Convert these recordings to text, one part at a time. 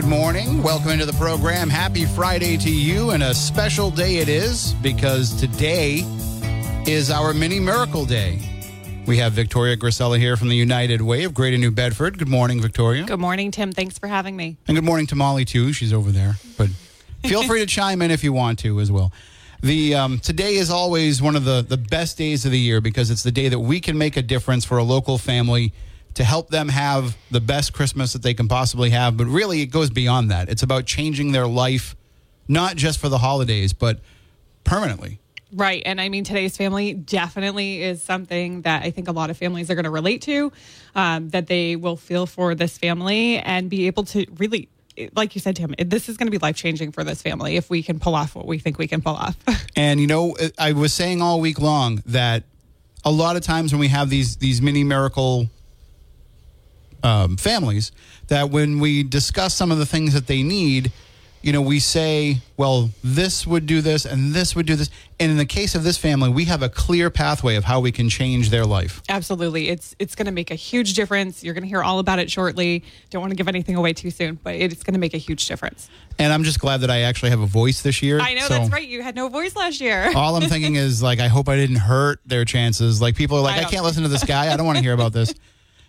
Good morning. Welcome into the program. Happy Friday to you, and a special day it is because today is our mini miracle day. We have Victoria Grasela here from the United Way of Greater New Bedford. Good morning, Victoria. Good morning, Tim. Thanks for having me. And good morning to Molly, too. She's over there. But feel free to chime in if you want to as well. The um, today is always one of the, the best days of the year because it's the day that we can make a difference for a local family to help them have the best Christmas that they can possibly have. But really, it goes beyond that. It's about changing their life, not just for the holidays, but permanently. Right. And I mean, today's family definitely is something that I think a lot of families are going to relate to, um, that they will feel for this family and be able to really, like you said, Tim, this is going to be life changing for this family if we can pull off what we think we can pull off. And you know, I was saying all week long that a lot of times when we have these these mini miracle um, families, that when we discuss some of the things that they need, you know, we say, well, this would do this and this would do this. And in the case of this family, we have a clear pathway of how we can change their life. Absolutely. It's it's going to make a huge difference. You're going to hear all about it shortly. Don't want to give anything away too soon, but it's going to make a huge difference. And I'm just glad that I actually have a voice this year. I know So that's right. You had no voice last year. All I'm thinking is like, I hope I didn't hurt their chances. Like people are like, I I, can't listen to this guy. I don't want to hear about this.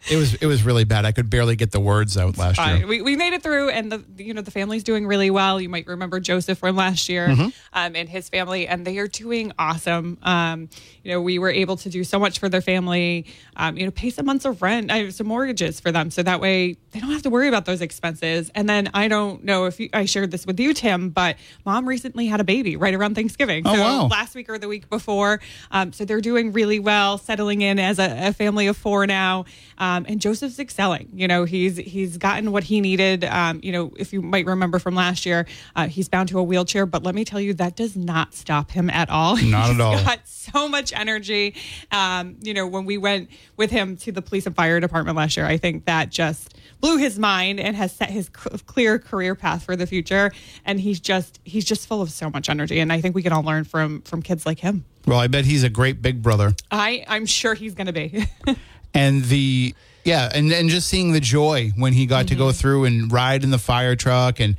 It was it was really bad. I could barely get the words out last year. We, we made it through, and the you know the family's doing really well. You might remember Joseph from last year Mm-hmm. um, and his family, and they are doing awesome. Um, you know, we were able to do so much for their family. Um, you know, pay some months of rent, uh, some mortgages for them, so that way they don't have to worry about those expenses. And then I don't know if you, I shared this with you, Tim, but mom recently had a baby right around Thanksgiving. Oh, so wow. last week or the week before. Um, so they're doing really well, settling in as a, a family of four now. Um, and Joseph's excelling. You know, he's he's gotten what he needed. Um, you know, if you might remember from last year, uh, he's bound to a wheelchair. But let me tell you, that does not stop him at all. Not at all. Got so much energy. Um, you know, when we went with him to the police and fire department last year, I think that just blew his mind and has set his c- clear career path for the future. And he's just he's just full of so much energy. And I think we can all learn from from kids like him. Well, I bet he's a great big brother. I I'm sure he's going to be. and the yeah and and just seeing the joy when he got to Mm-hmm. go through and ride in the fire truck and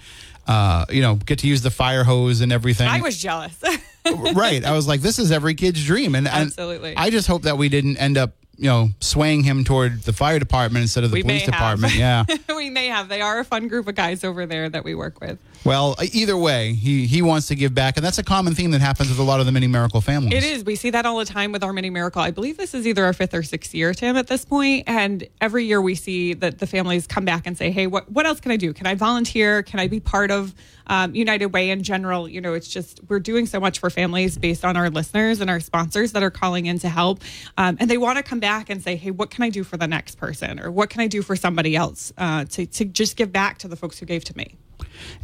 uh you know get to use the fire hose and everything I was jealous. right i was like this is every kid's dream and, and Absolutely. i just hope that we didn't end up you know swaying him toward the fire department instead of the We police department yeah we may have. They are a fun group of guys over there that we work with. Well either way he he wants to give back and that's a common theme that happens with a lot of the mini miracle families It is. We see that all the time with our mini miracle. I believe this is either our fifth or sixth year, Tim, at this point. And every year we see that the families come back and say, "Hey, what what else can I do? Can I volunteer? Can I be part of um, United Way in general?" You know, it's just we're doing so much for families based on our listeners and our sponsors that are calling in to help, um, and they want to come back and say, "Hey, what can I do for the next person, or what can I do for somebody else uh, to to just give back to the folks who gave to me."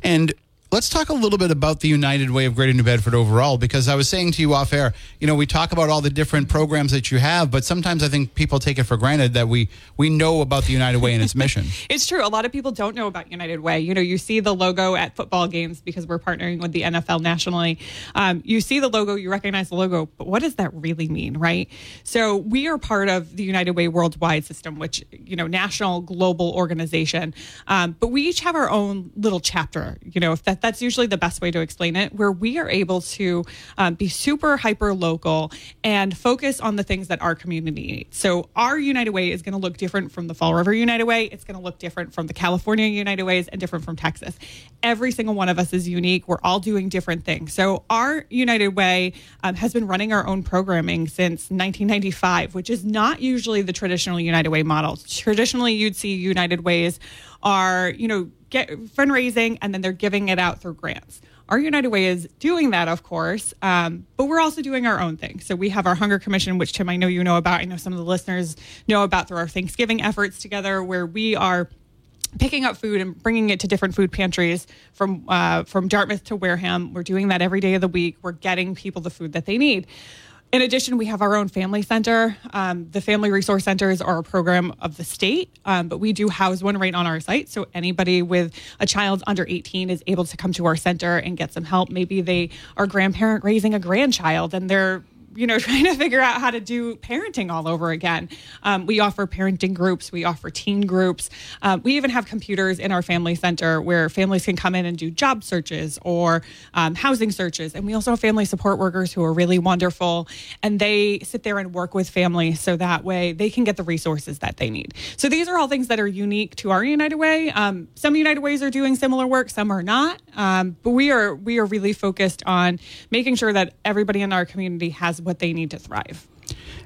And let's talk a little bit about the United Way of Greater New Bedford overall, because I was saying to you off air, you know, we talk about all the different programs that you have, but sometimes I think people take it for granted that we we know about the United Way and its mission. It's true. A lot of people don't know about United Way. You know, you see the logo at football games because we're partnering with the NFL nationally. Um, you see the logo, you recognize the logo, but what does that really mean, right? So we are part of the United Way worldwide system, which you know, national global organization. Um, but we each have our own little chapter. You know, if that that's usually the best way to explain it, where we are able to um, be super hyper local and focus on the things that our community needs. So our United Way is going to look different from the Fall River United Way. It's going to look different from the California United Ways and different from Texas. Every single one of us is unique. We're all doing different things. So our United Way um, has been running our own programming since 1995, which is not usually the traditional United Way model. Traditionally, you'd see United Ways are, you know, get fundraising and then they're giving it out through grants. our United Way is doing that, of course, um, but we're also doing our own thing. So we have our Hunger Commission, which Tim, I know you know about. I know some of the listeners know about through our Thanksgiving efforts together, where we are picking up food and bringing it to different food pantries from uh, from Dartmouth to Wareham. We're doing that every day of the week. We're getting people the food that they need. In addition, we have our own family center. Um, the Family Resource Centers are a program of the state, um, but we do house one right on our site. So anybody with a child under 18 is able to come to our center and get some help. Maybe they are grandparent raising a grandchild and they're you know, trying to figure out how to do parenting all over again. Um, we offer parenting groups, we offer teen groups. Um, we even have computers in our family center where families can come in and do job searches or um, housing searches. And we also have family support workers who are really wonderful and they sit there and work with families so that way they can get the resources that they need. So these are all things that are unique to our United Way. Um, some United Ways are doing similar work, some are not. Um, but we are we are really focused on making sure that everybody in our community has what they need to thrive.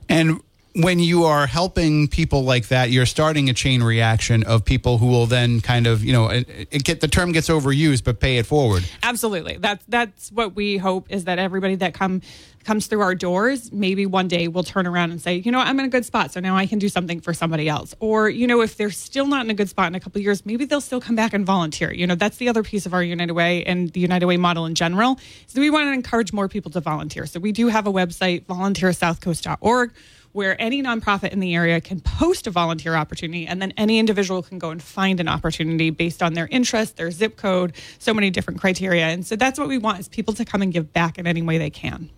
And when you are helping people like that, you're starting a chain reaction of people who will then kind of, you know, it, it get the term gets overused, but pay it forward. Absolutely. That's that's what we hope is that everybody that come comes through our doors, maybe one day we'll turn around and say, you know, I'm in a good spot, so now I can do something for somebody else. Or, you know, if they're still not in a good spot in a couple years, maybe they'll still come back and volunteer. You know, that's the other piece of our United Way and the United Way model in general. So we want to encourage more people to volunteer. So we do have a website, volunteersouthcoast.org where any nonprofit in the area can post a volunteer opportunity and then any individual can go and find an opportunity based on their interest, their zip code, so many different criteria. And so that's what we want is people to come and give back in any way they can.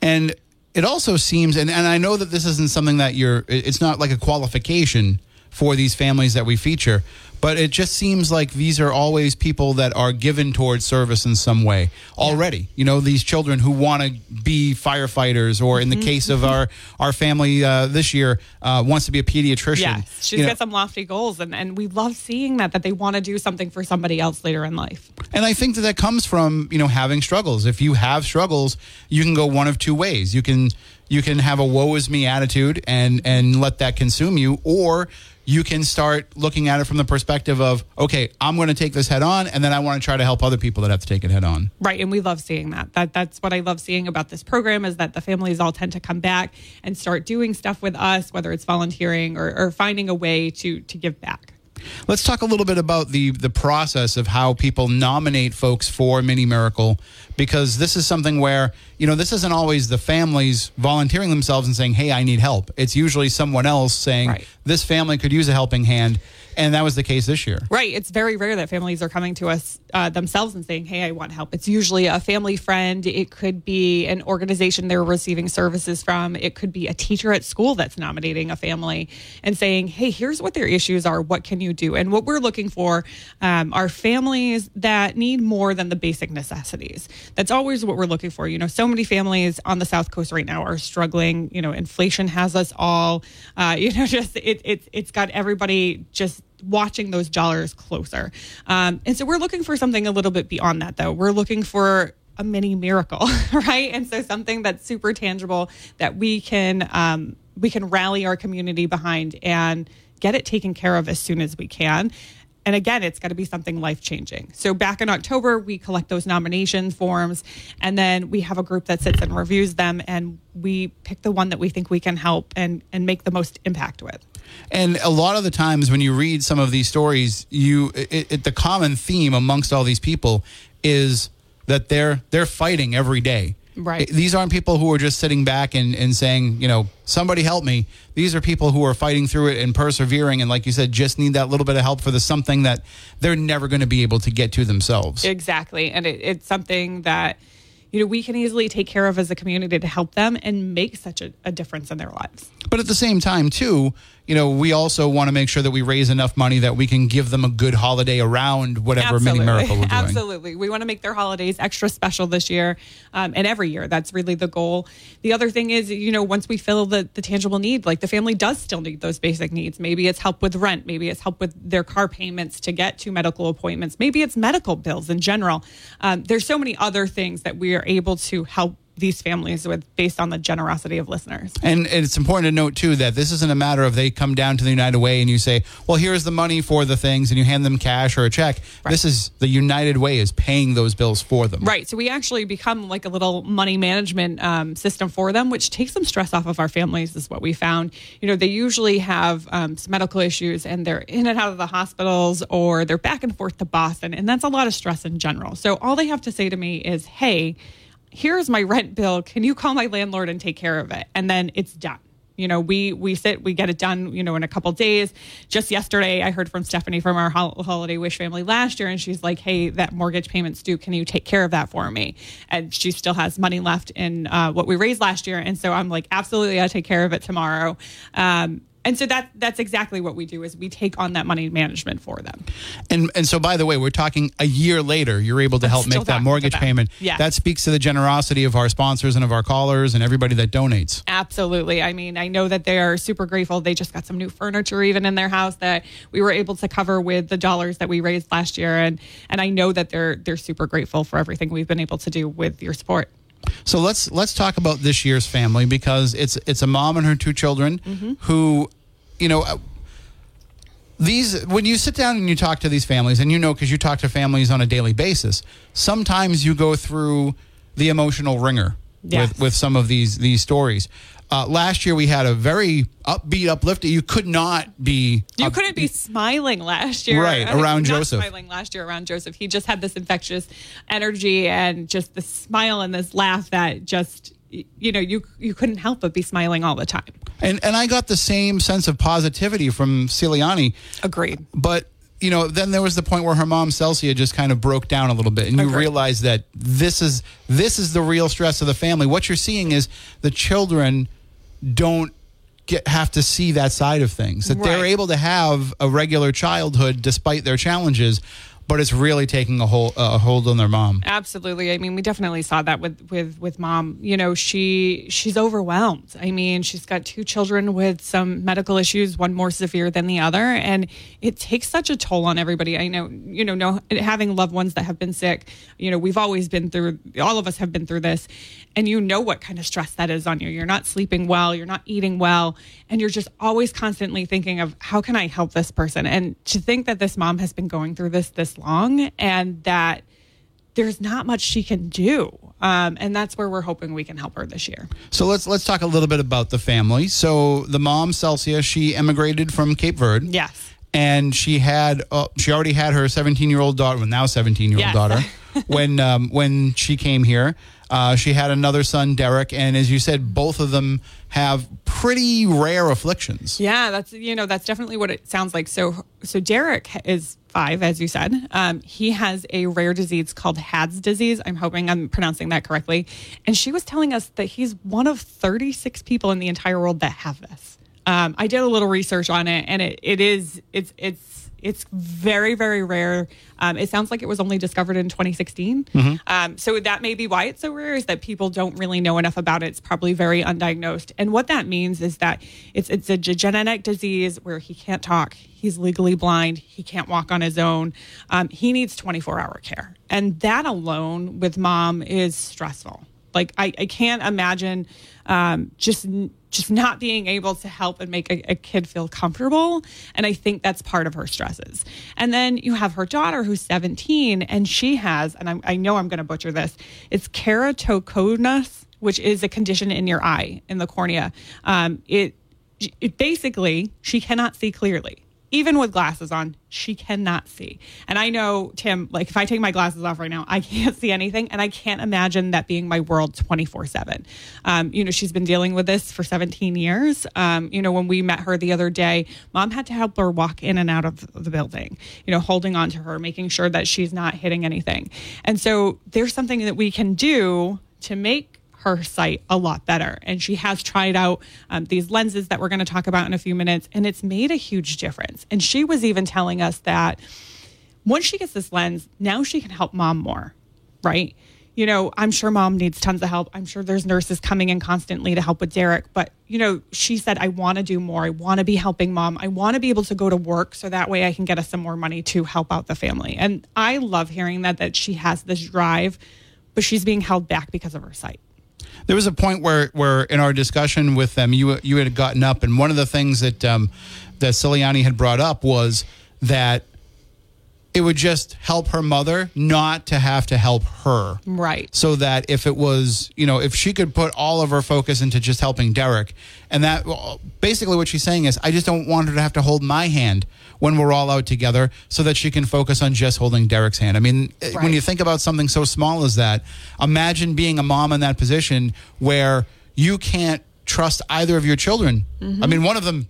And it also seems and, and I know that this isn't something that you're it's not like a qualification for these families that we feature. But it just seems like these are always people that are given towards service in some way already. Yeah. You know, these children who want to be firefighters, or in the mm-hmm. case of our our family uh, this year, uh, wants to be a pediatrician. Yeah, she's you got know. some lofty goals, and, and we love seeing that that they want to do something for somebody else later in life. And I think that that comes from you know having struggles. If you have struggles, you can go one of two ways. You can you can have a woe is me attitude and and let that consume you, or you can start looking at it from the perspective of, okay, I'm going to take this head on, and then I want to try to help other people that have to take it head on. Right, and we love seeing that. That that's what I love seeing about this program is that the families all tend to come back and start doing stuff with us, whether it's volunteering or, or finding a way to to give back. Let's talk a little bit about the the process of how people nominate folks for Mini Miracle, because this is something where you know this isn't always the families volunteering themselves and saying, "Hey, I need help." It's usually someone else saying, right. "This family could use a helping hand." And that was the case this year. Right. It's very rare that families are coming to us uh, themselves and saying, Hey, I want help. It's usually a family friend. It could be an organization they're receiving services from. It could be a teacher at school that's nominating a family and saying, Hey, here's what their issues are. What can you do? And what we're looking for um, are families that need more than the basic necessities. That's always what we're looking for. You know, so many families on the South Coast right now are struggling. You know, inflation has us all, uh, you know, just it, it, it's got everybody just watching those dollars closer. Um, and so we're looking for something a little bit beyond that, though. We're looking for a mini miracle, right? And so something that's super tangible that we can um, we can rally our community behind and get it taken care of as soon as we can. And again, it's got to be something life changing. So back in October, we collect those nomination forms, and then we have a group that sits and reviews them, and we pick the one that we think we can help and and make the most impact with. And a lot of the times when you read some of these stories, you it, it, the common theme amongst all these people is that they're they're fighting every day. Right. These aren't people who are just sitting back and, and saying, you know, somebody help me. These are people who are fighting through it and persevering. And like you said, just need that little bit of help for the something that they're never going to be able to get to themselves. Exactly. And it, it's something that you know, we can easily take care of as a community to help them and make such a, a difference in their lives. But at the same time, too, you know, we also want to make sure that we raise enough money that we can give them a good holiday around whatever Absolutely. mini miracle we're doing. Absolutely. We want to make their holidays extra special this year um, and every year. That's really the goal. The other thing is, you know, once we fill the, the tangible need, like the family does still need those basic needs. Maybe it's help with rent. Maybe it's help with their car payments to get to medical appointments. Maybe it's medical bills in general. Um, there's so many other things that we are able to help these families with based on the generosity of listeners. And it's important to note too that this isn't a matter of they come down to the United Way and you say, "Well, here's the money for the things," and you hand them cash or a check. This is the United Way is paying those bills for them. Right. So we actually become like a little money management um, system for them, which takes some stress off of our families, is what we found. You know, they usually have um, some medical issues and they're in and out of the hospitals or they're back and forth to Boston. And that's a lot of stress in general. So all they have to say to me is, hey, here's my rent bill. Can you call my landlord and take care of it? And then it's done. You know, we we sit, we get it done. You know, in a couple days. Just yesterday, I heard from Stephanie from our Holiday Wish family last year, and she's like, "Hey, that mortgage payment's due. Can you take care of that for me?" And she still has money left in uh, what we raised last year, and so I'm like, "Absolutely, I'll take care of it tomorrow." Um, and so that that's exactly what we do is we take on that money management for them. And and so by the way, we're talking a year later, you're able to help make that mortgage payment. Yeah. That speaks to the generosity of our sponsors and of our callers and everybody that donates. Absolutely. I mean, I know that they are super grateful. They just got some new furniture even in their house that we were able to cover with the dollars that we raised last year and and I know that they're they're super grateful for everything we've been able to do with your support. So let's let's talk about this year's family because it's it's a mom and her two children Mm-hmm. who, you know, uh, these when you sit down and you talk to these families and you know because you talk to families on a daily basis, sometimes you go through the emotional wringer Yes. with with some of these these stories. Uh, last year we had a very upbeat, uplifting. You could not be. You up- couldn't be smiling last year. Right, I mean, around Joseph. Smiling last year around Joseph. He just had this infectious energy and just this smile and this laugh that just you know you you couldn't help but be smiling all the time. And and I got the same sense of positivity from Ciliani. Agreed. But you know, then there was the point where her mom Celsia just kind of broke down a little bit, and you Agreed. realize that this is this is the real stress of the family. What you're seeing is the children don't get have to see that side of things. That they're able to have a regular childhood despite their challenges, but it's really taking a hold a hold on their mom. Absolutely. I mean, we definitely saw that with with with mom. You know, she she's overwhelmed. I mean, she's got two children with some medical issues, one more severe than the other, and it takes such a toll on everybody. I know, you know, no having loved ones that have been sick. You know, we've always been through. All of us have been through this, and you know what kind of stress that is on you. You're not sleeping well. You're not eating well, and you're just always constantly thinking of how can I help this person. And to think that this mom has been going through this this long, and that there's not much she can do. Um, and that's where we're hoping we can help her this year. So let's let's talk a little bit about the family. So the mom Celsia, she emigrated from Cape Verde. Yes. and she had uh, she already had her 17 year old daughter well now 17 year old Yes. daughter when um, when she came here uh, she had another son derek and as you said both of them have pretty rare afflictions Yeah, that's you know that's definitely what it sounds like. So so Derek is five, as you said. Um, he has a rare disease called Had's disease. I'm hoping I'm pronouncing that correctly. And she was telling us that he's one of 36 people in the entire world that have this. Um, I did a little research on it, and it, it is it's it's it's very very rare. Um, it sounds like it was only discovered in 2016. Um, so that may be why it's so rare is that people don't really know enough about it. It's probably very undiagnosed. And what that means is that it's it's a genetic disease where he can't talk. He's legally blind. He can't walk on his own. Um, he needs 24 hour care, and that alone with mom is stressful. Like I, I can't imagine um, just just not being able to help and make a, a kid feel comfortable. And I think that's part of her stresses. And then you have her daughter who's 17, and she has, and I'm, I know I'm going to butcher this. It's keratoconus, which is a condition in your eye in the cornea. Um, it it basically she cannot see clearly even with glasses on she cannot see. And i know tim like if i take my glasses off right now i can't see anything and i can't imagine that being my world 24 7 um, you know she's been dealing with this for 17 years. Um, you know when we met her the other day mom had to help her walk in and out of the building you know holding on to her making sure that she's not hitting anything. And so there's something that we can do to make her sight a lot better. And she has tried out um, these lenses that we're going to talk about in a few minutes, and it's made a huge difference. And she was even telling us that once she gets this lens, now she can help mom more, right? You know, I'm sure mom needs tons of help. I'm sure there's nurses coming in constantly to help with Derek. But, you know, she said, I want to do more. I want to be helping mom. I want to be able to go to work so that way I can get us some more money to help out the family. And I love hearing that, that she has this drive, but she's being held back because of her sight. There was a point where, where in our discussion with them, you you had gotten up, and one of the things that um, that Ciliani had brought up was that it would just help her mother not to have to help her. Right. So that if it was, you know, if she could put all of her focus into just helping Derek, and that well, basically what she's saying is, I just don't want her to have to hold my hand when we're all out together so that she can focus on just holding Derek's hand. I mean, eh, when you think about something so small as that, imagine being a mom in that position where you can't trust either of your children. I mean, one of them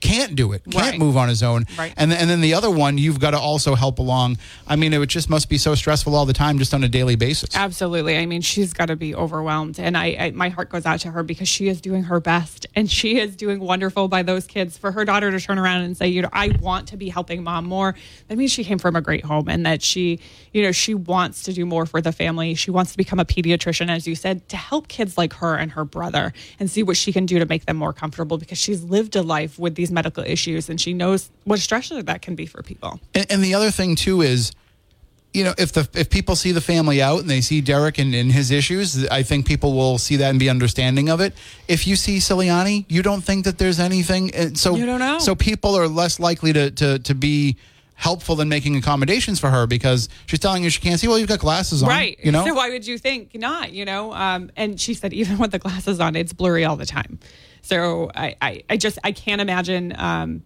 can't do it, can't. Right. move on his own. Right. And, and then the other one, you've got to also help along. I mean, it just must be so stressful all the time, just on a daily basis. Absolutely. I mean, she's got to be overwhelmed, and I, I, my heart goes out to her because she is doing her best, and she is doing wonderful by those kids. For her daughter to turn around and say, you know, I want to be helping mom more. That means she came from a great home, and that she, you know, she wants to do more for the family. She wants to become a pediatrician, as you said, to help kids like her and her brother, and see what she can do to make them more comfortable because she's lived a life with these medical issues, and she knows what stressor that can be for people. And, and the other thing too is, you know, if the if people see the family out and they see Derek and, and his issues, I think people will see that and be understanding of it. If you see Ciliani, you don't think that there's anything. and So You don't know. So people are less likely to to to be helpful in making accommodations for her because she's telling you she can't see. Well, you've got glasses on, Right. You know. So why would you think not? You know. Um, and she said even with the glasses on, it's blurry all the time. So I, I, I just I can't imagine. Um,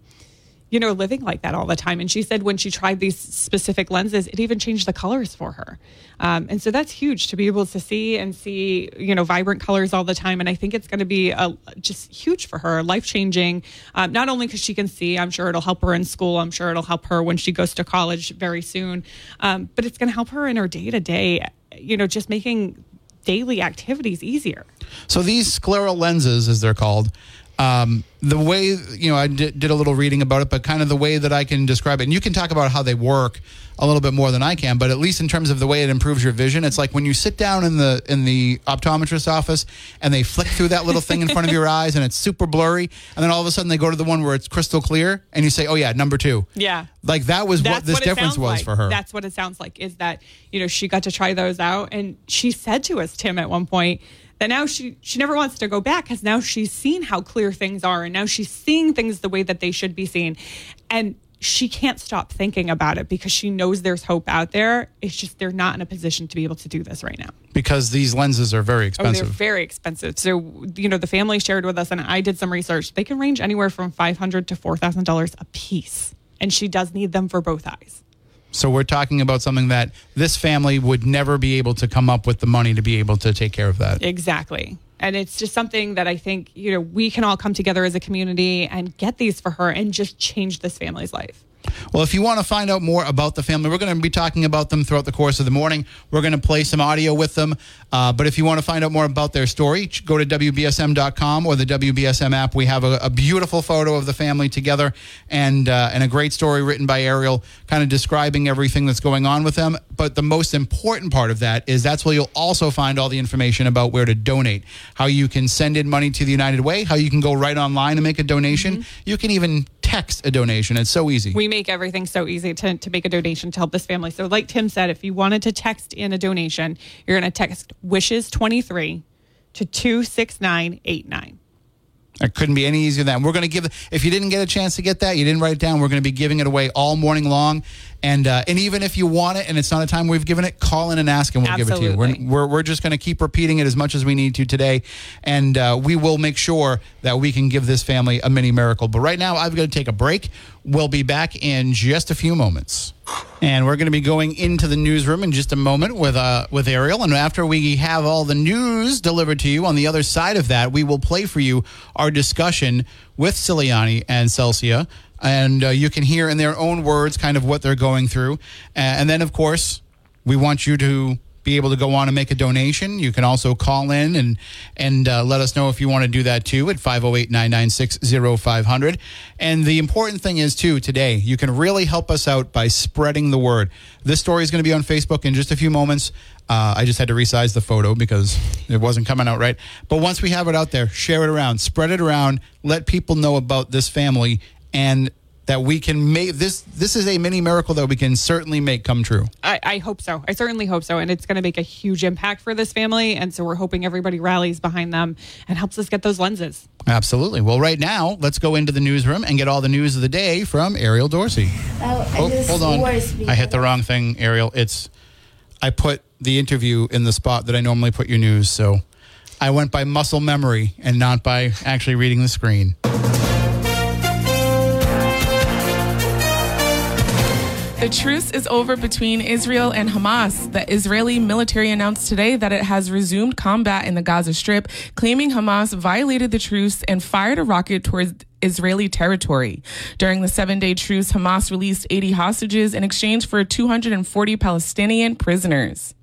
you know, living like that all the time. And she said when she tried these specific lenses, it even changed the colors for her. Um, and so that's huge to be able to see and see, you know, vibrant colors all the time. And I think it's going to be a, just huge for her, life changing. Um, not only because she can see, I'm sure it'll help her in school. I'm sure it'll help her when she goes to college very soon. Um, but it's going to help her in her day to day, you know, just making daily activities easier. So these scleral lenses, as they're called, um, the way you know, I did, did a little reading about it, but kind of the way that I can describe it, and you can talk about how they work a little bit more than I can, but at least in terms of the way it improves your vision, it's like when you sit down in the in the optometrist office and they flick through that little thing in front of your eyes and it's super blurry, and then all of a sudden they go to the one where it's crystal clear, and you say, "Oh yeah, number two. Yeah. like that was That's what this it difference was like. for her. That's what it sounds like. Is that you know she got to try those out, and she said to us, Tim, at one point that now she she never wants to go back because now she's seen how clear things are, and now she's seeing things the way that they should be seen, and she can't stop thinking about it because she knows there's hope out there. It's just they're not in a position to be able to do this right now. because these lenses are very Oh, expensive. they're very expensive. So, you know, the family shared with us, and I did some research. They can range anywhere from five hundred to four thousand dollars a piece, and she does need them for both eyes. So we're talking about something that this family would never be able to come up with the money to be able to take care of that. Exactly. And it's just something that I think, you know, we can all come together as a community and get these for her and just change this family's life. Well, if you want to find out more about the family, we're going to be talking about them throughout the course of the morning. We're going to play some audio with them. Uh, but if you want to find out more about their story, go to WBSM.com or the WBSM app. We have a, a beautiful photo of the family together and, uh, and a great story written by Ariel, kind of describing everything that's going on with them. But the most important part of that is that's where you'll also find all the information about where to donate, how you can send in money to the United Way, how you can go right online and make a donation. You can even text a donation. It's so easy. We make everything so easy to, to make a donation to help this family. So, like Tim said, if you wanted to text in a donation, you're going to text wishes 23 to 26989. It couldn't be any easier than that. We're going to give. If you didn't get a chance to get that, you didn't write it down. We're going to be giving it away all morning long, and uh, and even if you want it and it's not a time we've given it, call in and ask, and we'll give it to you. Absolutely. We're, we're we're just going to keep repeating it as much as we need to today, and uh, we will make sure that we can give this family a mini miracle. But right now, I've got to take a break. We'll be back in just a few moments. And we're going to be going into the newsroom in just a moment with uh, with Ariel. And after we have all the news delivered to you, on the other side of that, we will play for you our discussion with Ciliani and Celsia. And uh, you can hear in their own words kind of what they're going through. And then, of course, we want you to be able to go on and make a donation. You can also call in and and uh, let us know if you want to do that too at 508-996-0500. And the important thing is too today, you can really help us out by spreading the word. This story is going to be on Facebook in just a few moments. Uh, I just had to resize the photo because it wasn't coming out right. But once we have it out there, share it around, spread it around, let people know about this family and that we can make this this is a mini miracle that we can certainly make come true. I, I hope so. I certainly hope so. And it's going to make a huge impact for this family. And so we're hoping everybody rallies behind them and helps us get those lenses. Absolutely. Well, right now, let's go into the newsroom and get all the news of the day from Ariel Dorsey. Oh, Oh, hold on. I hit the wrong thing, Ariel. It's I put the interview in the spot that I normally put your news, so I went by muscle memory and not by actually reading the screen. The truce is over between Israel and Hamas. The Israeli military announced today that it has resumed combat in the Gaza Strip, claiming Hamas violated the truce and fired a rocket towards Israeli territory. During the seven day truce, Hamas released 80 hostages in exchange for 240 Palestinian prisoners.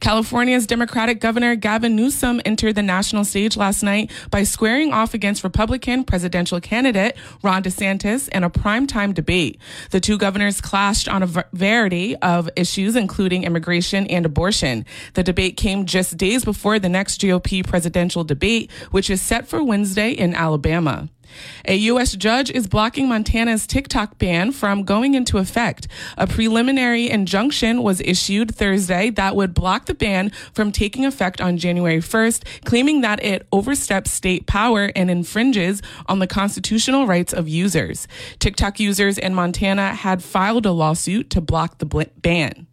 California's Democratic Governor Gavin Newsom entered the national stage last night by squaring off against Republican presidential candidate Ron DeSantis in a primetime debate. The two governors clashed on a variety of issues, including immigration and abortion. The debate came just days before the next GOP presidential debate, which is set for Wednesday in Alabama. A U.S. judge is blocking Montana's TikTok ban from going into effect. A preliminary injunction was issued Thursday that would block the ban from taking effect on January 1st, claiming that it oversteps state power and infringes on the constitutional rights of users. TikTok users in Montana had filed a lawsuit to block the ban.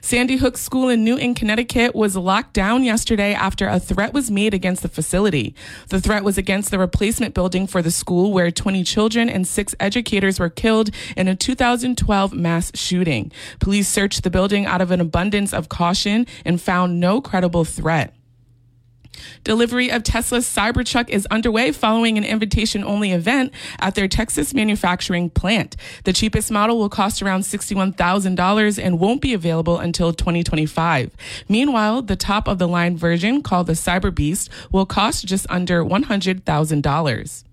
Sandy Hook School in Newtown, Connecticut was locked down yesterday after a threat was made against the facility. The threat was against the replacement building for the school where 20 children and six educators were killed in a 2012 mass shooting. Police searched the building out of an abundance of caution and found no credible threat. Delivery of Tesla's Cybertruck is underway following an invitation only event at their Texas manufacturing plant. The cheapest model will cost around $61,000 and won't be available until 2025. Meanwhile, the top of the line version called the Cyber Beast will cost just under $100,000.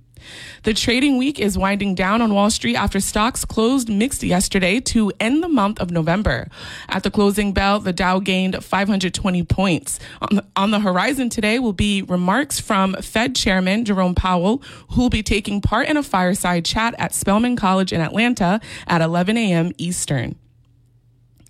The trading week is winding down on Wall Street after stocks closed mixed yesterday to end the month of November. At the closing bell, the Dow gained 520 points. On the, on the horizon today will be remarks from Fed Chairman Jerome Powell, who will be taking part in a fireside chat at Spelman College in Atlanta at 11 a.m. Eastern.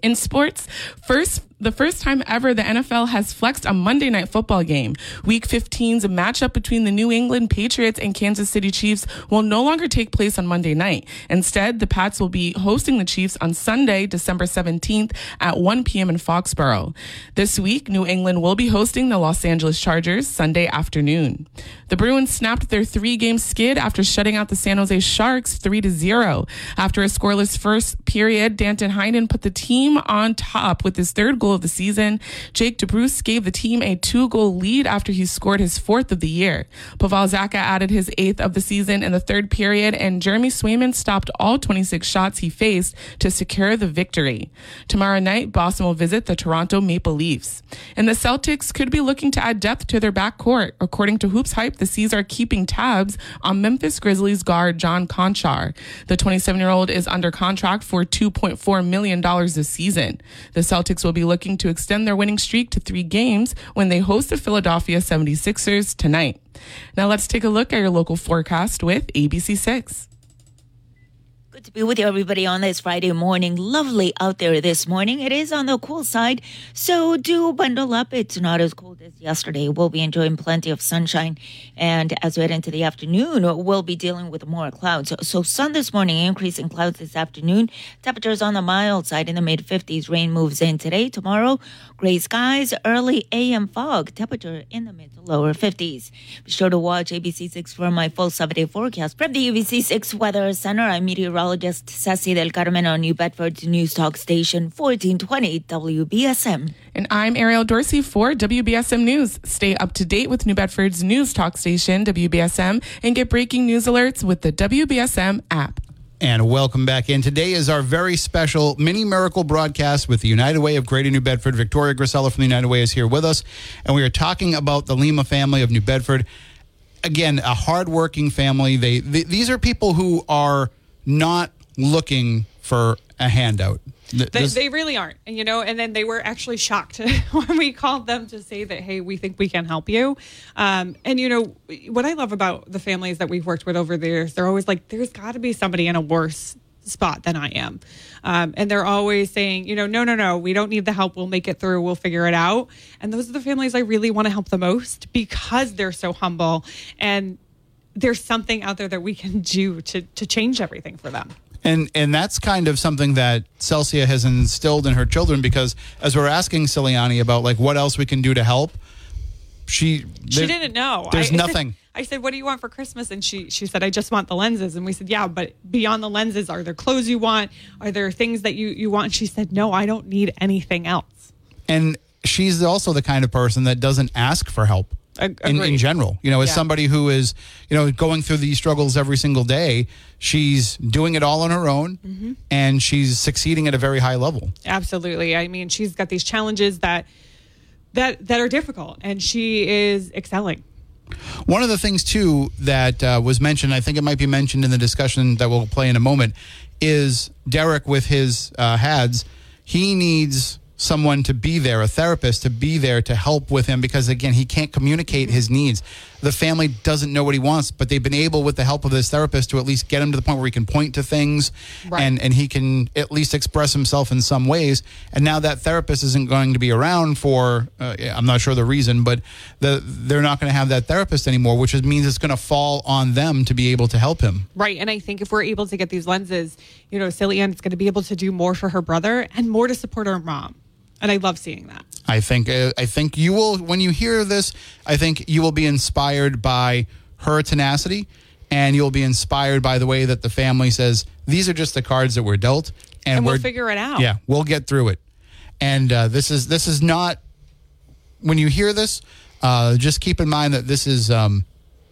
In sports, first the first time ever the NFL has flexed a Monday night football game. Week 15's matchup between the New England Patriots and Kansas City Chiefs will no longer take place on Monday night. Instead, the Pats will be hosting the Chiefs on Sunday, December 17th at 1 p.m. in Foxborough. This week, New England will be hosting the Los Angeles Chargers Sunday afternoon. The Bruins snapped their three-game skid after shutting out the San Jose Sharks 3 to 0. After a scoreless first period, Danton Heinen put the team on top with his third goal goal of the season. Jake DeBrusk gave the team a two goal lead after he scored his fourth of the year. Pavel Zacha added his eighth of the season in the third period, and Jeremy Swayman stopped all 26 shots he faced to secure the victory. Tomorrow night, Boston will visit the Toronto Maple Leafs. And the Celtics could be looking to add depth to their backcourt. According to Hoops Hype, the C's are keeping tabs on Memphis Grizzlies guard John Konchar. The 27 year old is under contract for $2.4 million this season. The Celtics will be looking looking to extend their winning streak to three games when they host the Philadelphia 76ers tonight. Now let's take a look at your local forecast with ABC6. Good to be with you, everybody, on this Friday morning. Lovely out there this morning. It is on the cool side, so do bundle up. It's not as cold as yesterday. We'll be enjoying plenty of sunshine. And as we head into the afternoon, we'll be dealing with more clouds. So, sun this morning, increasing clouds this afternoon. Temperatures on the mild side in the mid 50s. Rain moves in today. Tomorrow, gray skies, early AM fog. Temperature in the mid to lower 50s. Be sure to watch ABC6 for my full seven day forecast. From the ABC6 Weather Center, I'm meteorologist meteorologist Ceci del Carmen on New Bedford's News Talk Station 1420 WBSM. And I'm Ariel Dorsey for WBSM News. Stay up to date with New Bedford's News Talk Station WBSM and get breaking news alerts with the WBSM app. And welcome back in. Today is our very special mini miracle broadcast with the United Way of Greater New Bedford. Victoria Grasela from the United Way is here with us, and we are talking about the Lima family of New Bedford. Again, a hardworking family. They, these are people who are not looking for a handout. Th- They, this- they really aren't, and you know. And then they were actually shocked when we called them to say that, hey, we think we can help you. Um, and you know what I love about the families that we've worked with over the years, they're always like, there's got to be somebody in a worse spot than I am, um, and they're always saying, you know, no, no, no, we don't need the help. We'll make it through. We'll figure it out. And those are the families I really want to help the most because they're so humble and. There's something out there that we can do to to change everything for them. And and that's kind of something that Celsia has instilled in her children because as we're asking Ciliani about like what else we can do to help, she She didn't know. There's I- nothing. I said, "What do you want for Christmas?" And she she said, "I just want the lenses." And we said, "Yeah, but beyond the lenses, are there clothes you want? Are there things that you you want?" And she said, "No, I don't need anything else." and she's also the kind of person that doesn't ask for help in, in general you know as Yeah. somebody who is you know going through these struggles every single day she's doing it all on her own Mm-hmm. and she's succeeding at a very high level Absolutely. I mean, she's got these challenges that that that are difficult, and she is excelling. One of the things too that uh, was mentioned, I think it might be mentioned in the discussion that we'll play in a moment, is Derek with his uh, HADS. He needs someone to be there, a therapist to be there to help with him because again, he can't communicate his needs. The family doesn't know what he wants, but they've been able, with the help of this therapist, to at least get him to the point where he can point to things Right. and and he can at least express himself in some ways. And now that therapist isn't going to be around for uh, I'm not sure the reason, but the, they're not going to have that therapist anymore, which means it's going to fall on them to be able to help him. Right. And I think if we're able to get these lenses, you know, Ciliani is going to be able to do more for her brother and more to support her mom. And I love seeing that. I think uh, I think you will when you hear this. I think you will be inspired by her tenacity, and you'll be inspired by the way that the family says these are just the cards that we're dealt, and, And we'll figure it out. Yeah, we'll get through it. And uh, this is this is not when you hear this. Uh, just keep in mind that this is um,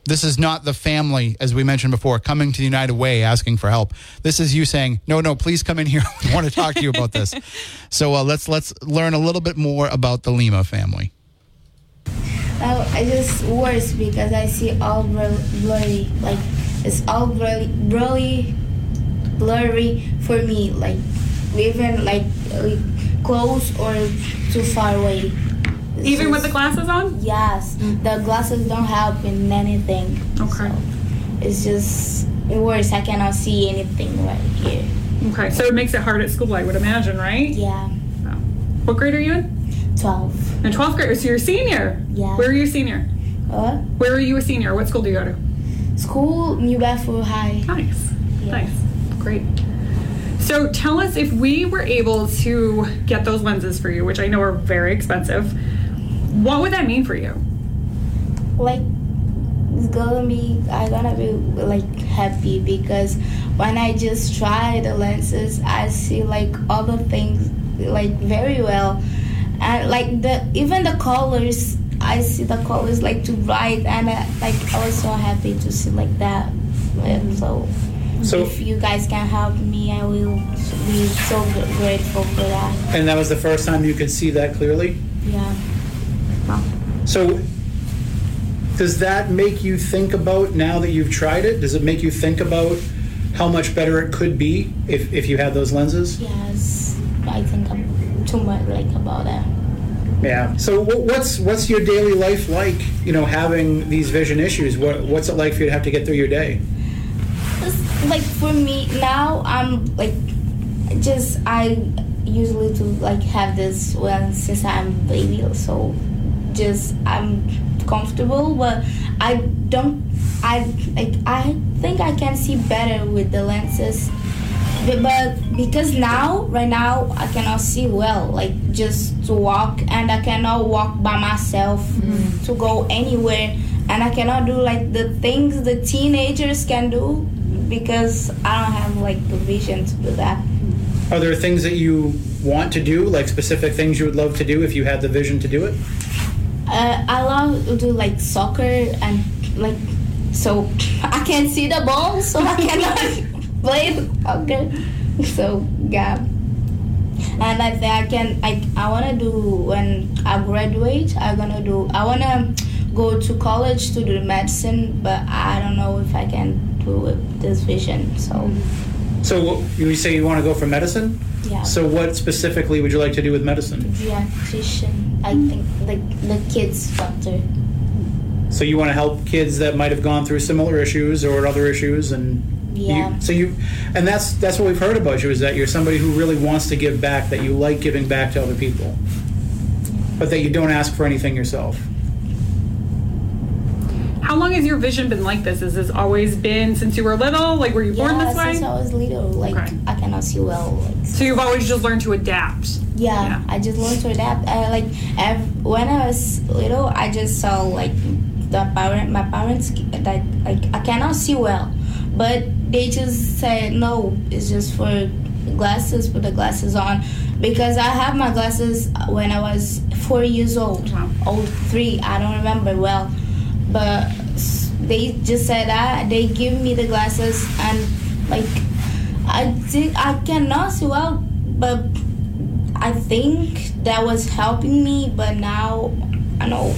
this is not the family, as we mentioned before, coming to the United Way asking for help. This is you saying, "No, no, please come in here. I want to talk to you about this." So uh, let's let's learn a little bit more about the Lima family. Now I just worse because I see all blurry, like it's all blurry, really blurry for me. Like even like uh, close or too far away. Even with the glasses on? Yes, mm. the glasses don't help in anything. Okay. So it's just worse. I cannot see anything right here. Okay. So it makes it hard at school, I would imagine, right? Yeah, oh. What grade are you in? twelve. In 12th grade. So you're a senior. Yeah. Where are you a senior? What? Where are you a senior? What school do you go to? School, New Bedford High. Nice. Yeah. Nice. Great. So tell us if we were able to get those lenses for you, which I know are very expensive, what would that mean for you? like it's gonna be I'm gonna be like happy because when i just try the lenses i see like other things like very well and like the even the colors i see the colors like too bright and I, like i was so happy to see like that And so So- if you guys can help me i will be so grateful for that And that was the first time you could see that clearly? yeah So, does that make you think about, now that you've tried it, does it make you think about how much better it could be if, if you had those lenses? yes i think i'm too much like about that Yeah. So, what's what's your daily life like? You know, having these vision issues. What what's it like for you to have to get through your day? It's like for me now i'm like just i usually to like have this when since i'm a baby so just i'm comfortable but i don't i like i think i can see better with the lenses. But, but because now right now i cannot see well like just to walk and i cannot walk by myself mm-hmm. to go anywhere. And i cannot do like the things the teenagers can do because i don't have like the vision to do that. Are there things that you want to do, like specific things you would love to do if you had the vision to do it? Uh, i love to do like soccer and like so i can't see the ball so i cannot play soccer. So yeah. And I think I can I, I want to do when I graduate I'm gonna do I want to go to college to do medicine but I don't know if I can do it with this vision so So what- you say you want to go for medicine? Yeah. So what specifically would you like to do with medicine? Pediatrician, I think, like the kids doctor. So you want to help kids that might have gone through similar issues or other issues, and you- Yeah. so you, and that's that's what we've heard about you is that you're somebody who really wants to give back, that you like giving back to other people, but that you don't ask for anything yourself. How long has your vision been like this? Has this always been since you were little? Like, were you born yeah, this way? since I was little, like Okay. I cannot see well. Like, So you've always just learned to adapt. yeah, Yeah. I just learned to adapt. I, like ev- when I was little, I just saw like the parent, my parents that like I cannot see well, but they just said no, it's just for glasses. Put the glasses on because I have my glasses when I was four years old, Wow. old three. I don't remember well, but they just said that they give me the glasses and like I think I cannot see well, but I think that was helping me. But now I know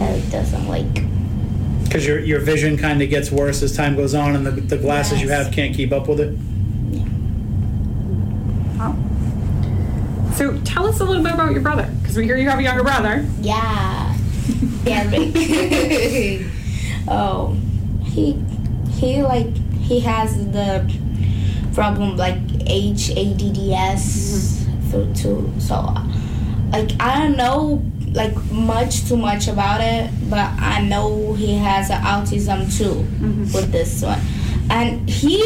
that it doesn't like. Because your your vision kind of gets worse as time goes on, and the, the glasses you have can't keep up with it. So tell us a little bit about your brother, because we hear you have a younger brother. Yeah, Derek. oh, he he like he has the problem like H A D D S mm-hmm. through too. So like I don't know like much too much about it, but I know he has autism too mm-hmm. with this one, and he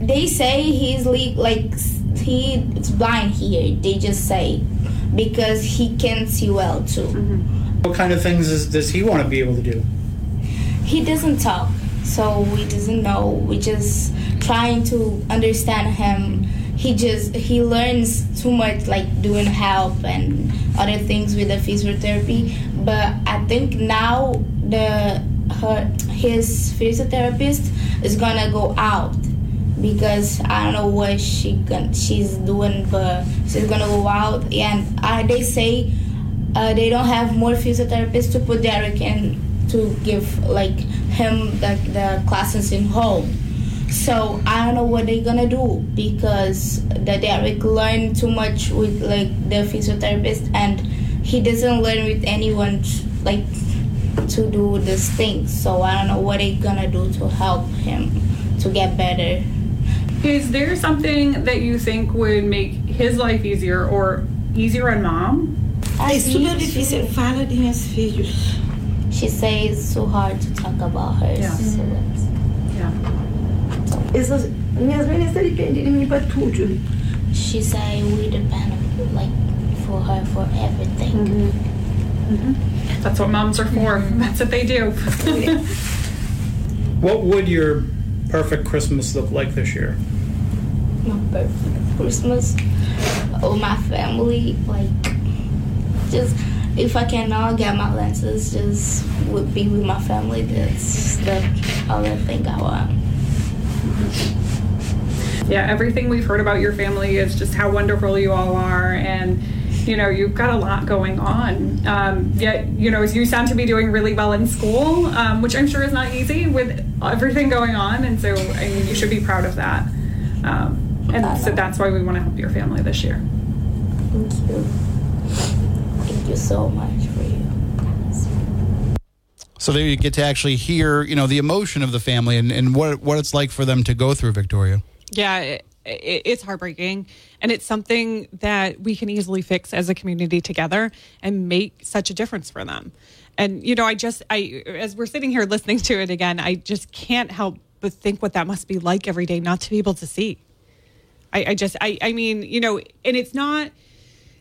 they say he's le- like he's blind here. They just say because he can't see well too. Mm-hmm. What kind of things is, does he want to be able to do? He doesn't talk, so we doesn't know. We just trying to understand him. He just he learns too much, like doing help and other things with the physiotherapy. But I think now the her his physiotherapist is gonna go out because I don't know what she she's doing, but she's gonna go out. And uh, they say uh, they don't have more physiotherapists to put Derek in to give like him the, the classes in home. So I don't know what they're gonna do because the Derek learned too much with like the physiotherapist and he doesn't learn with anyone like to do this thing. So I don't know what they're gonna do to help him to get better. Is there something that you think would make his life easier or easier on mom? I É super difícil. Fala de meus filhos. She says it's so hard to talk about her. Yeah. So it's- Yeah. Essas, minhas meninas dependem de mim para tudo. she say we depend like for her for everything. That's what moms are for. That's what they do. What would your perfect Christmas look like this year? My perfect Christmas or my family, like just if I cannot get my lenses, just would be with my family. That's the other thing I want. yeah, everything we've heard about your family is just how wonderful you all are, and you know you've got a lot going on. Um, yet you know you sound to be doing really well in school, um, which I'm sure is not easy with everything going on, and so I mean you should be proud of that. Um, and so that's why we want to help your family this year. Thank you. Thank you so much for you. So there you get to actually hear, you know, the emotion of the family and, and what what it's like for them to go through, Victoria. Yeah, it, it, it's heartbreaking. And it's something that we can easily fix as a community together and make such a difference for them. And, you know, I just, I, as we're sitting here listening to it again, I just can't help but think what that must be like every day not to be able to see. I, I just, I, I mean, you know, and it's not,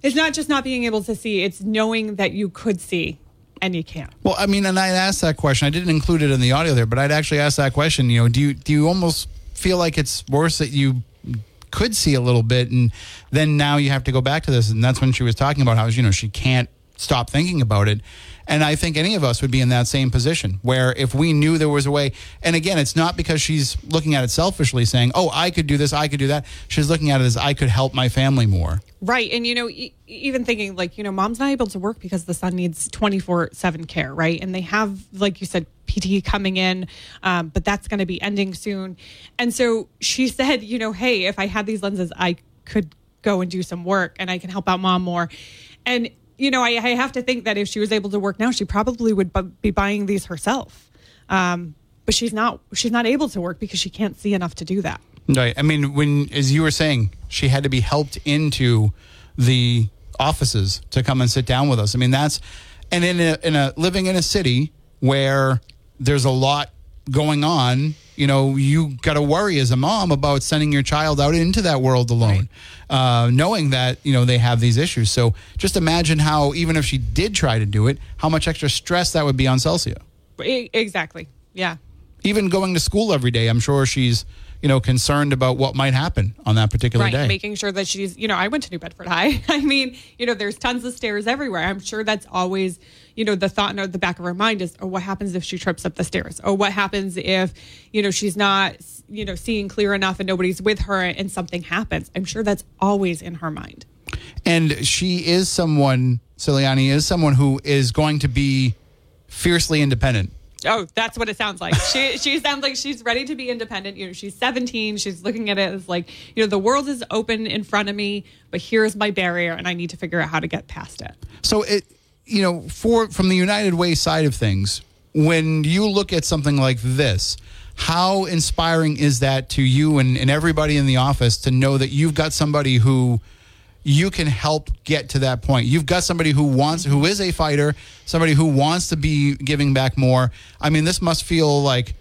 it's not just not being able to see, it's knowing that you could see and you can't. Well, I mean, and I asked that question. I didn't include it in the audio there, but I'd actually ask that question. You know, do you do you almost feel like it's worse that you could see a little bit, and then now you have to go back to this, and that's when she was talking about how you know she can't stop thinking about it. And I think any of us would be in that same position where if we knew there was a way, and again, it's not because she's looking at it selfishly saying, oh, I could do this, I could do that. She's looking at it as I could help my family more. Right. And, you know, e- even thinking like, you know, mom's not able to work because the son needs 24 7 care, right? And they have, like you said, PT coming in, um, but that's going to be ending soon. And so she said, you know, hey, if I had these lenses, I could go and do some work and I can help out mom more. And, you know, I, I have to think that if she was able to work now, she probably would bu- be buying these herself. Um, but she's not, she's not able to work because she can't see enough to do that. Right. I mean, when, as you were saying, she had to be helped into the offices to come and sit down with us. I mean, that's, and in a, in a living in a city where there's a lot going on, you know, you got to worry as a mom about sending your child out into that world alone, uh, knowing that, you know, they have these issues. So just imagine how, even if she did try to do it, how much extra stress that would be on Celsia. E- Exactly. Yeah. Even going to school every day, I'm sure she's, you know, concerned about what might happen on that particular right day. making sure that she's you know i went to new bedford high i mean you know there's tons of stairs everywhere i'm sure that's always you know the thought in the back of her mind is oh what happens if she trips up the stairs or what happens if you know she's not you know seeing clear enough and nobody's with her and something happens i'm sure that's always in her mind And she is someone, Ciliani is someone who is going to be fiercely independent. Oh, that's what it sounds like. She she sounds like she's ready to be independent. You know, she's 17. She's looking at it as like, you know, the world is open in front of me, but here's my barrier, and I need to figure out how to get past it. So it, you know, for from the United Way side of things, when you look at something like this, how inspiring is that to you and, and everybody in the office to know that you've got somebody who you can help get to that point. You've got somebody who wants, who is a fighter, somebody who wants to be giving back more. I mean, this must feel like,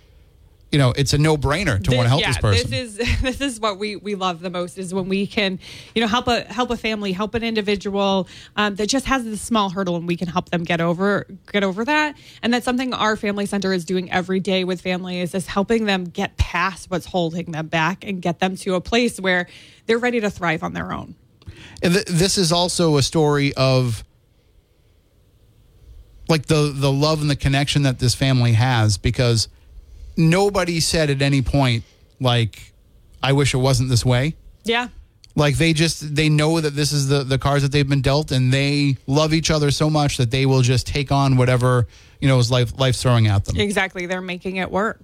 you know, it's a no brainer to Thi- want to help yeah, this person. This is this is what we we love the most is when we can, you know, help a help a family, help an individual um, that just has this small hurdle, and we can help them get over get over that. And that's something our family center is doing every day with families is helping them get past what's holding them back and get them to a place where they're ready to thrive on their own. And th- this is also a story of like the the love and the connection that this family has because nobody said at any point like I wish it wasn't this way. Yeah. Like they just they know that this is the the cards that they've been dealt and they love each other so much that they will just take on whatever, you know, is life life's throwing at them. Exactly. They're making it work.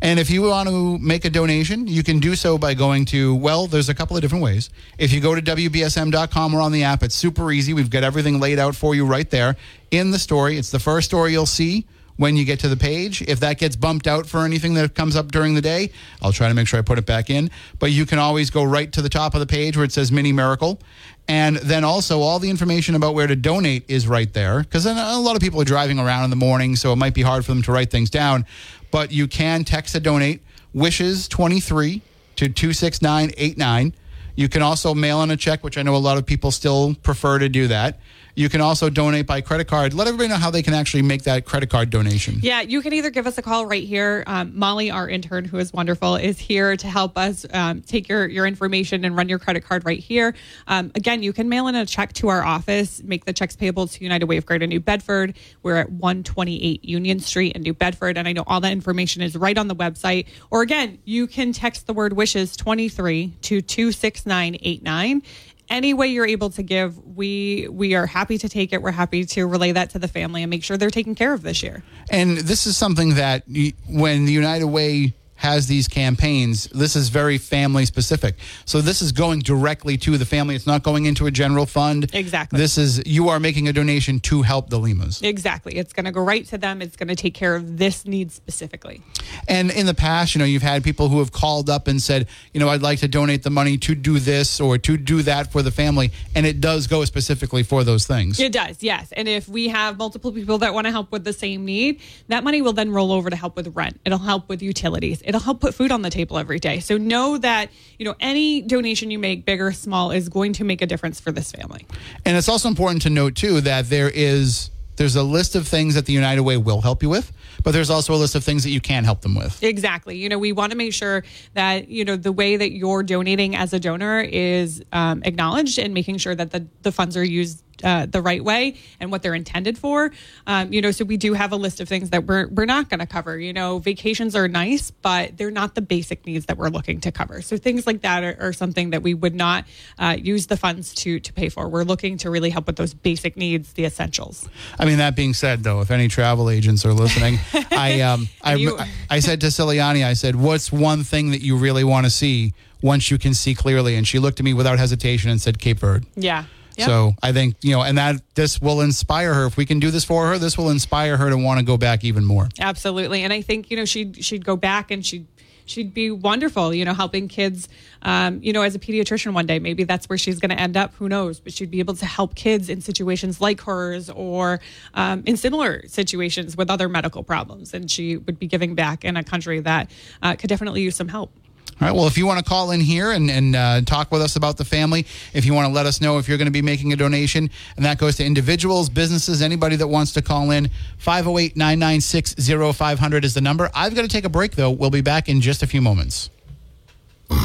And if you want to make a donation, you can do so by going to, well, there's a couple of different ways. If you go to WBSM.com or on the app, it's super easy. We've got everything laid out for you right there in the story. It's the first story you'll see when you get to the page. If that gets bumped out for anything that comes up during the day, I'll try to make sure I put it back in. But you can always go right to the top of the page where it says Mini Miracle. And then also all the information about where to donate is right there. Because a lot of people are driving around in the morning, so it might be hard for them to write things down. But you can text to donate wishes 23 to 26989. You can also mail in a check, which I know a lot of people still prefer to do that. You can also donate by credit card. Let everybody know how they can actually make that credit card donation. Yeah, you can either give us a call right here. Um, Molly, our intern, who is wonderful, is here to help us um, take your, your information and run your credit card right here. Um, again, you can mail in a check to our office, make the checks payable to United Way of Greater New Bedford. We're at 128 Union Street in New Bedford. And I know all that information is right on the website. Or again, you can text the word wishes 23 to 26989 any way you're able to give we we are happy to take it. We're happy to relay that to the family and make sure they're taken care of this year. And this is something that when the United Way has these campaigns, this is very family specific. So this is going directly to the family. It's not going into a general fund. Exactly. This is you are making a donation to help the Limas. exactly it's going to go right to them it's going to take care of this need specifically And in the past, you know, you've had people who have called up and said, you know, I'd like to donate the money to do this or to do that for the family, and it does go specifically for those things. it does yes and if we have multiple people that want to help with the same need that money will then roll over to help with rent it'll help with utilities it'll help put food on the table every day so know that you know any donation you make big or small is going to make a difference for this family And it's also important to note too that there is there's a list of things that the United Way will help you with, but there's also a list of things that you can help them with. Exactly. You know, we want to make sure that, you know, the way that you're donating as a donor is um, acknowledged and making sure that the, the funds are used uh, the right way and what they're intended for. Um, you know, so we do have a list of things that we're we're not going to cover. You know, vacations are nice, but they're not the basic needs that we're looking to cover. So things like that are, are something that we would not uh, use the funds to to pay for. We're looking to really help with those basic needs, the essentials. I mean, that being said, though, if any travel agents are listening, I um, I, You- I said to Ciliani, I said, "What's one thing that you really want to see once you can see clearly?" And she looked at me without hesitation and said, "Cape Verde." Yeah. Yep. So I think you know, and that this will inspire her. If we can do this for her, this will inspire her to want to go back even more. Absolutely, and I think you know she'd she'd go back and she'd she'd be wonderful. You know, helping kids. Um, you know, as a pediatrician one day, maybe that's where she's going to end up. Who knows? But she'd be able to help kids in situations like hers or um, in similar situations with other medical problems, and she would be giving back in a country that uh, could definitely use some help. All right. Well, if you want to call in here and, and uh, talk with us about the family, if you want to let us know if you're going to be making a donation, and that goes to individuals, businesses, anybody that wants to call in, 508 996 0500 is the number. I've got to take a break, though. We'll be back in just a few moments.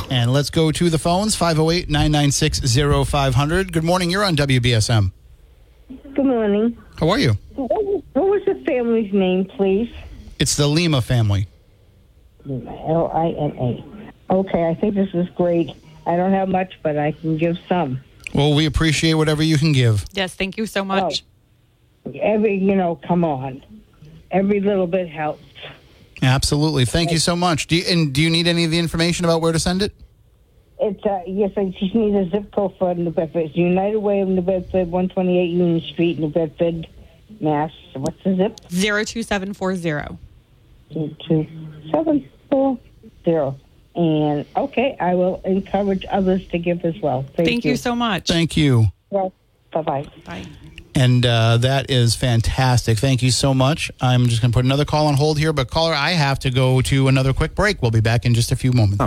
And let's go to the phones 508 996 0500. Good morning. You're on WBSM. Good morning. How are you? What was the family's name, please? It's the Lima family. L I N A. Okay, I think this is great. I don't have much, but I can give some. Well, we appreciate whatever you can give. Yes, thank you so much. Every, you know, come on. Every little bit helps. Absolutely. Thank you so much. Do you, and do you need any of the information about where to send it? It's uh, yes, I just need a zip code for New Bedford. It's United Way of New Bedford, 128 Union Street, New Bedford, Mass. What's the zip? Zero two seven four zero. Two two seven four zero. And okay, I will encourage others to give as well. Thank, Thank you so much. Thank you. Well, bye bye. Bye. And uh, that is fantastic. Thank you so much. I'm just going to put another call on hold here, but caller, I have to go to another quick break. We'll be back in just a few moments.